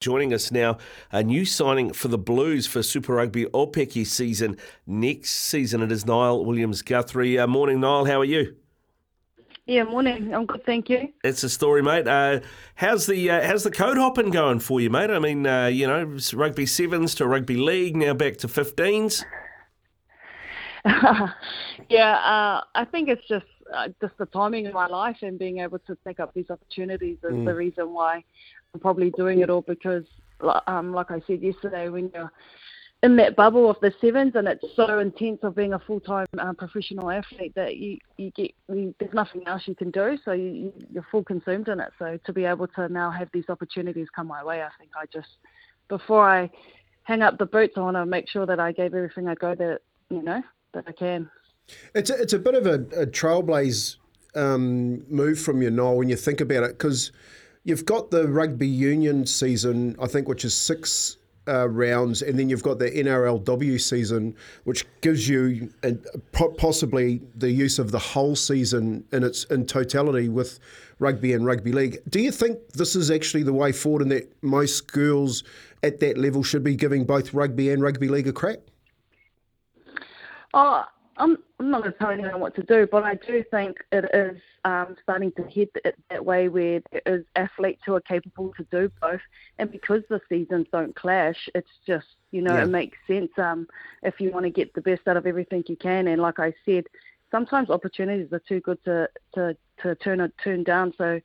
Joining us now, a new signing for the Blues for Super Rugby Aupiki season next season. It is Niall Williams Guthrie. Uh, morning, Niall. How are you? Yeah, morning. I'm good, thank you. It's a story, mate. Uh, how's the uh, how's the code hopping going for you, mate? I mean, uh, you know, rugby sevens to rugby league, now back to 15s. yeah, uh, I think it's just uh, just the timing of my life and being able to take up these opportunities is mm. the reason why I'm probably doing it all because, um, like I said yesterday, when you're in that bubble of the sevens and it's so intense of being a full-time uh, professional athlete that you, you get you, there's nothing else you can do so you, you're full consumed in it so to be able to now have these opportunities come my way I think I just before I hang up the boots I want to make sure that I gave everything I go that you know that I can it's a, it's a bit of a, a trailblaze um, move from you Noel when you think about it because You've got the rugby union season, I think, which is six uh, rounds, and then you've got the NRLW season, which gives you a, possibly the use of the whole season in its in totality with rugby and rugby league. Do you think this is actually the way forward, and that most schools at that level should be giving both rugby and rugby league a crack? Oh, I'm, I'm not going to tell anyone what to do, but I do think it is um, starting to head that way where there is athletes who are capable to do both. And because the seasons don't clash, it's just, you know, yeah. it makes sense um, if you want to get the best out of everything you can. And like I said, sometimes opportunities are too good to, to, to turn, turn down. So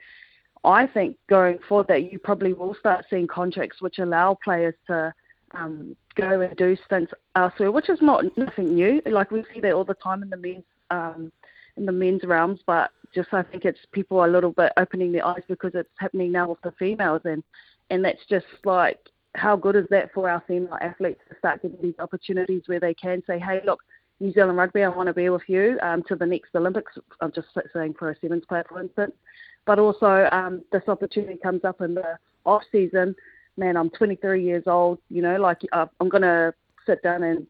I think going forward that you probably will start seeing contracts which allow players to – um, go and do stints elsewhere, which is not nothing new. Like we see that all the time in the men's um, in the men's realms, but just I think it's people are a little bit opening their eyes because it's happening now with the females, and and that's just like how good is that for our female athletes to start getting these opportunities where they can say, hey, look. New Zealand Rugby, I want to be with you um, to the next Olympics. I'm just saying for a sevens player, for instance. But also, um, this opportunity comes up in the off season man, I'm 23 years old. You know, like uh, I'm gonna sit down and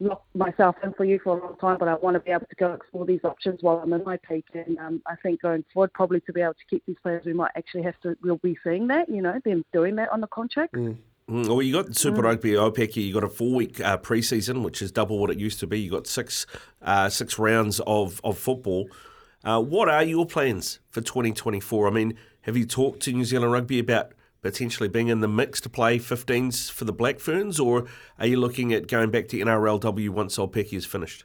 lock myself in for you for a long time, but I want to be able to go explore these options while I'm in my peak. And um, I think going forward, probably to be able to keep these players, we might actually have to. We'll be seeing that. You know, them doing that on the contract. Mm. mm well, you got Super mm. Rugby Aupiki. You got a four-week uh, pre-season, which is double what it used to be. You got six uh, six rounds of of football. Uh, what are your plans for 2024? I mean, have you talked to New Zealand Rugby about potentially being in the mix to play 15s for the Black Ferns, or are you looking at going back to NRLW once Aupiki is finished?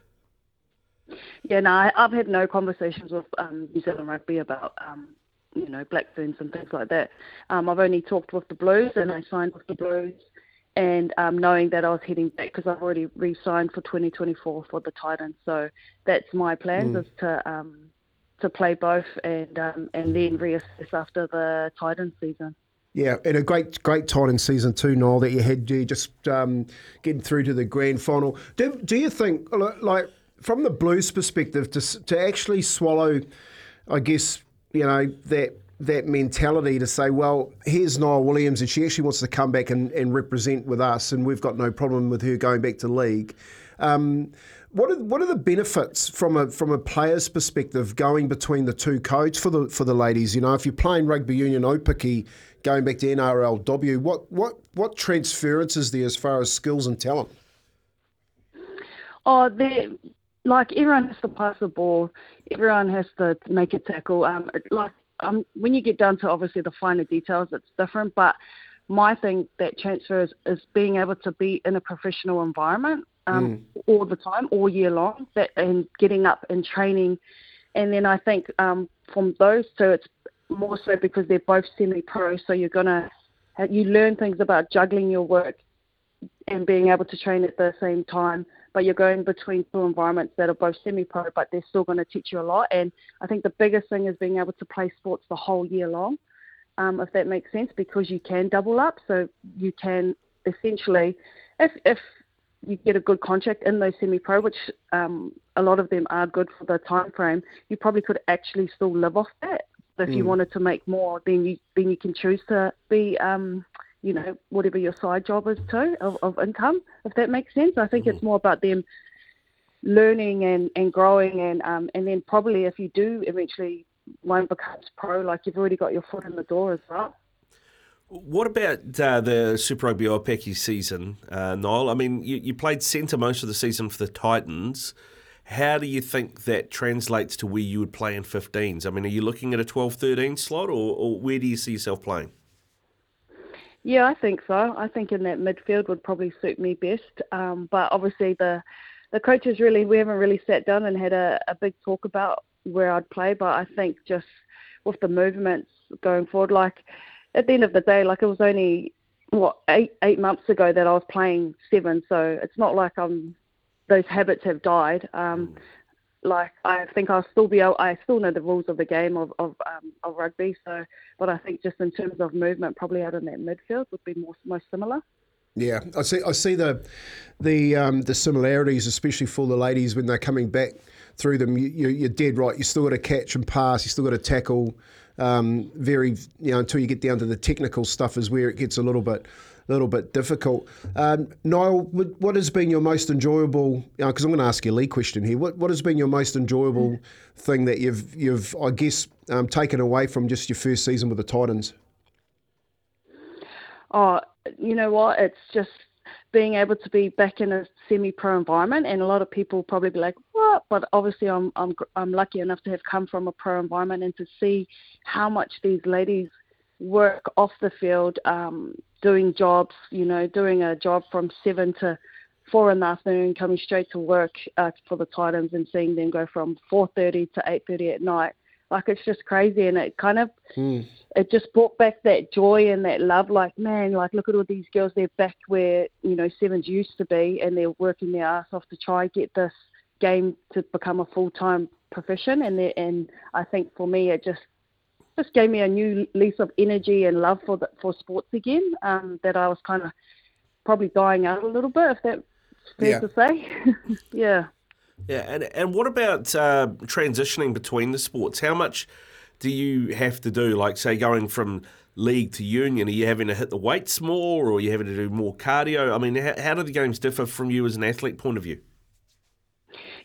Yeah, no, I, have had no conversations with um, New Zealand Rugby about, um, you know, Black Ferns and things like that. Um, I've only talked with the Blues, and I signed with the Blues, and um, knowing that I was heading back because I've already re-signed for 2024 for the Titans. So that's my plans mm. is to um, to play both and um, and then reassess after the Titans season. Yeah, and a great, great time in season two, Noel, that you had you just um, getting through to the grand final. Do, do you think, like, from the Blues' perspective, to to actually swallow, I guess, you know that that mentality to say, well, here's Niall Williams, and she actually wants to come back and, and represent with us, and we've got no problem with her going back to league. Um, what are what are the benefits from a from a player's perspective going between the two codes for the for the ladies? You know, if you're playing rugby union Aupiki, going back to NRLW, what what what transference is there as far as skills and talent? Oh, like everyone has to pass the ball, everyone has to make a tackle. Um, like um, when you get down to obviously the finer details, it's different. But my thing that transfers is being able to be in a professional environment um, mm. all the time, all year long, that, and getting up and training. And then I think um, from those two, it's more so because they're both semi-pro. So you're gonna you learn things about juggling your work and being able to train at the same time. But you're going between two environments that are both semi-pro, but they're still going to teach you a lot. And I think the biggest thing is being able to play sports the whole year long, um, if that makes sense, because you can double up. So you can essentially, if if you get a good contract in those semi-pro, which um, a lot of them are good for the time frame, you probably could actually still live off that. So if mm. you wanted to make more, then you then you can choose to be, um, you know, whatever your side job is too of, of income. If that makes sense, I think mm. it's more about them learning and, and growing, and um, and then probably if you do eventually one becomes pro, like you've already got your foot in the door as well. What about uh, the Super Rugby Aupiki season, uh, Niall? I mean, you, you played centre most of the season for the Titans. How do you think that translates to where you would play in 15s? I mean, are you looking at a 12 13 slot, or, or where do you see yourself playing? Yeah, I think so. I think in that midfield would probably suit me best. Um, but obviously, the the coaches really we haven't really sat down and had a, a big talk about where I'd play. But I think just with the movements going forward, like at the end of the day, like it was only what eight eight months ago that I was playing seven, so it's not like I'm those habits have died. Um, like I think I'll still be able, I still know the rules of the game of of, um, of rugby. So, but I think just in terms of movement, probably out in that midfield would be more most similar. Yeah, I see. I see the the um, the similarities, especially for the ladies when they're coming back through them. You, you're dead right. You still got to catch and pass. You still got to tackle. Um, very, you know, until you get down to the technical stuff is where it gets a little bit, little bit difficult. Um, Niall, what has been your most enjoyable? Because I'm going to ask you a lead question here. What what has been your most enjoyable thing that you've you've I guess um, taken away from just your first season with the Titans? Oh, you know what? It's just being able to be back in a semi-pro environment, and a lot of people probably be like, "What?" But obviously, I'm I'm I'm lucky enough to have come from a pro environment and to see how much these ladies work off the field, um, doing jobs. You know, doing a job from seven to four in the afternoon, coming straight to work uh, for the Titans, and seeing them go from 4:30 to 8:30 at night. Like it's just crazy, and it kind of mm. it just brought back that joy and that love. Like man, like look at all these girls. They're back where you know sevens used to be, and they're working their ass off to try and get this game to become a full time profession. And and I think for me, it just just gave me a new lease of energy and love for the, for sports again. Um, that I was kind of probably dying out a little bit, if that's fair yeah. to say. yeah. Yeah, and and what about uh, transitioning between the sports? How much do you have to do? Like, say, going from league to union, are you having to hit the weights more, or are you having to do more cardio? I mean, how, how do the games differ from you as an athlete point of view?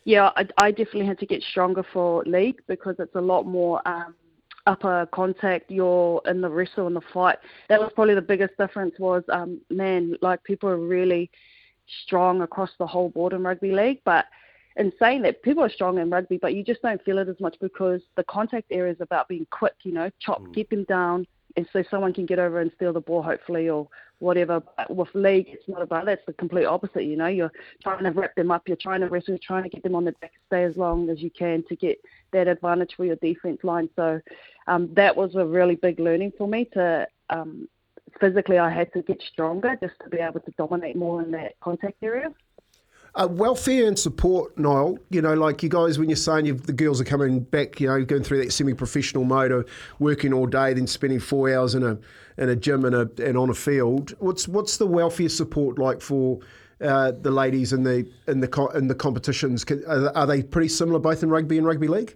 Yeah, I, I definitely had to get stronger for league because it's a lot more um, upper contact. You're in the wrestle and the fight. That was probably the biggest difference. Was um, man, like people are really strong across the whole board in rugby league, but in saying that people are strong in rugby, but you just don't feel it as much because the contact area is about being quick, you know, chop, mm. get them down, and so someone can get over and steal the ball, hopefully, or whatever. But with league, it's not about that. It's the complete opposite, you know. You're trying to wrap them up, you're trying to wrestle, you're trying to get them on the back, stay as long as you can to get that advantage for your defense line. So um, that was a really big learning for me to. Um, physically, I had to get stronger just to be able to dominate more in that contact area. Uh, welfare and support, Niall. You know, like you guys, when you're saying the girls are coming back, you know, going through that semi-professional mode of working all day, then spending four hours in a in a gym and, a, and on a field. What's what's the welfare support like for uh, the ladies in the in the in the competitions? Are, are, they pretty similar both in rugby and rugby league?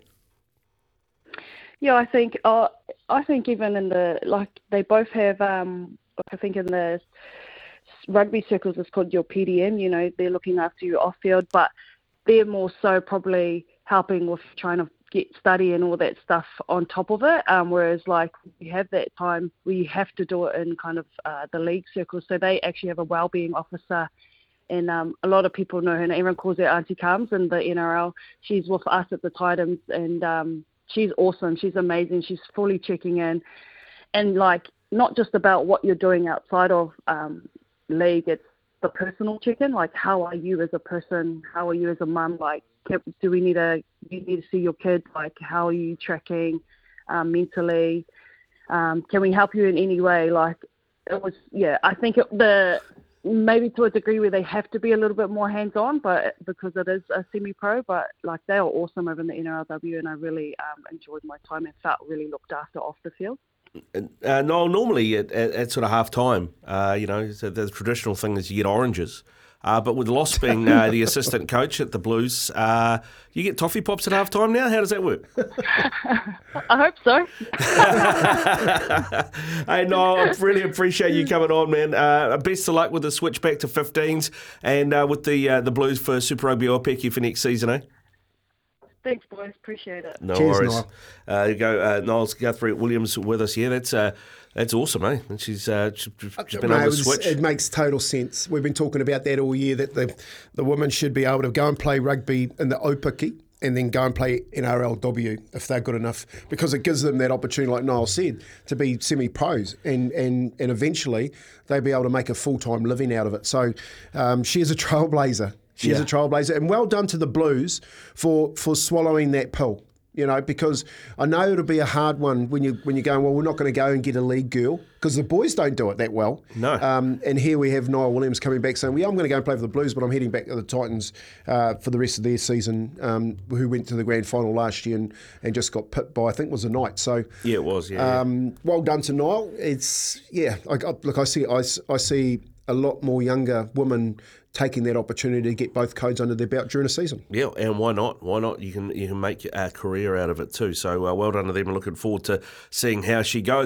Yeah, I think. Uh, I think even in the like they both have. Um, I think in the rugby circles is called your PDM. You know, they're looking after you off field, but they're more so probably helping with trying to get study and all that stuff on top of it. Um, whereas like we have that time, we have to do it in kind of uh, the league circles. So they actually have a well-being officer. And um, a lot of people know her, and everyone calls her Auntie Comes in the NRL. She's with us at the Titans, and um, she's awesome. She's amazing. She's fully checking in, and like not just about what you're doing outside of um, league, it's the personal check-in. Like, how are you as a person? How are you as a mum? Like, do we need to you need to see your kids? Like, how are you tracking um, mentally? Um, can we help you in any way? Like, it was yeah. I think it, the maybe to a degree where they have to be a little bit more hands-on, but because it is a semi-pro, but like they are awesome over in the NRLW, and I really um, enjoyed my time and felt really looked after off the field. Uh, no, normally at, at, at, sort of half time, uh, you know, so the traditional thing is you get oranges. Uh, but with Loss being uh, the assistant coach at the Blues, uh, you get toffee pops at halftime now? How does that work? I hope so. hey, no, I really appreciate you coming on, man. Uh, best of luck with the switch back to 15s and with the the Blues for Super Rugby Aupiki for next season, eh? Thanks, boys. Appreciate it. No Cheers, worries. Niall. Uh, you go, uh, Niles Guthrie Williams with us here. That's uh, that's awesome, eh? And she's uh, she's, she's been No, able it, to switch. it makes total sense. We've been talking about that all year that the, the women should be able to go and play rugby in the Aupiki and then go and play NRLW if they're good enough because it gives them that opportunity, like Niall said, to be semi pros and, and, and eventually they'll be able to make a full time living out of it. So um, she is a trailblazer. She is Yeah. a trailblazer. And well done to the Blues for, for swallowing that pill. You know, because I know it'll be a hard one when you when you're going. Well, we're not going to go and get a league girl because the boys don't do it that well. No. Um, and here we have Niall Williams coming back saying, "Well, yeah, I'm going to go and play for the Blues, but I'm heading back to the Titans uh, for the rest of their season." Um, who went to the grand final last year and, and just got pipped by I think was a Knights. So yeah, it was. Yeah, yeah. um, well done to Niall. It's yeah. I, I, look, I see. I, I see a lot more younger women taking that opportunity to get both codes under their belt during a season. Yeah, and why not? Why not? You can you can make a career out of it too. So uh, well done to them. looking forward to seeing how she goes.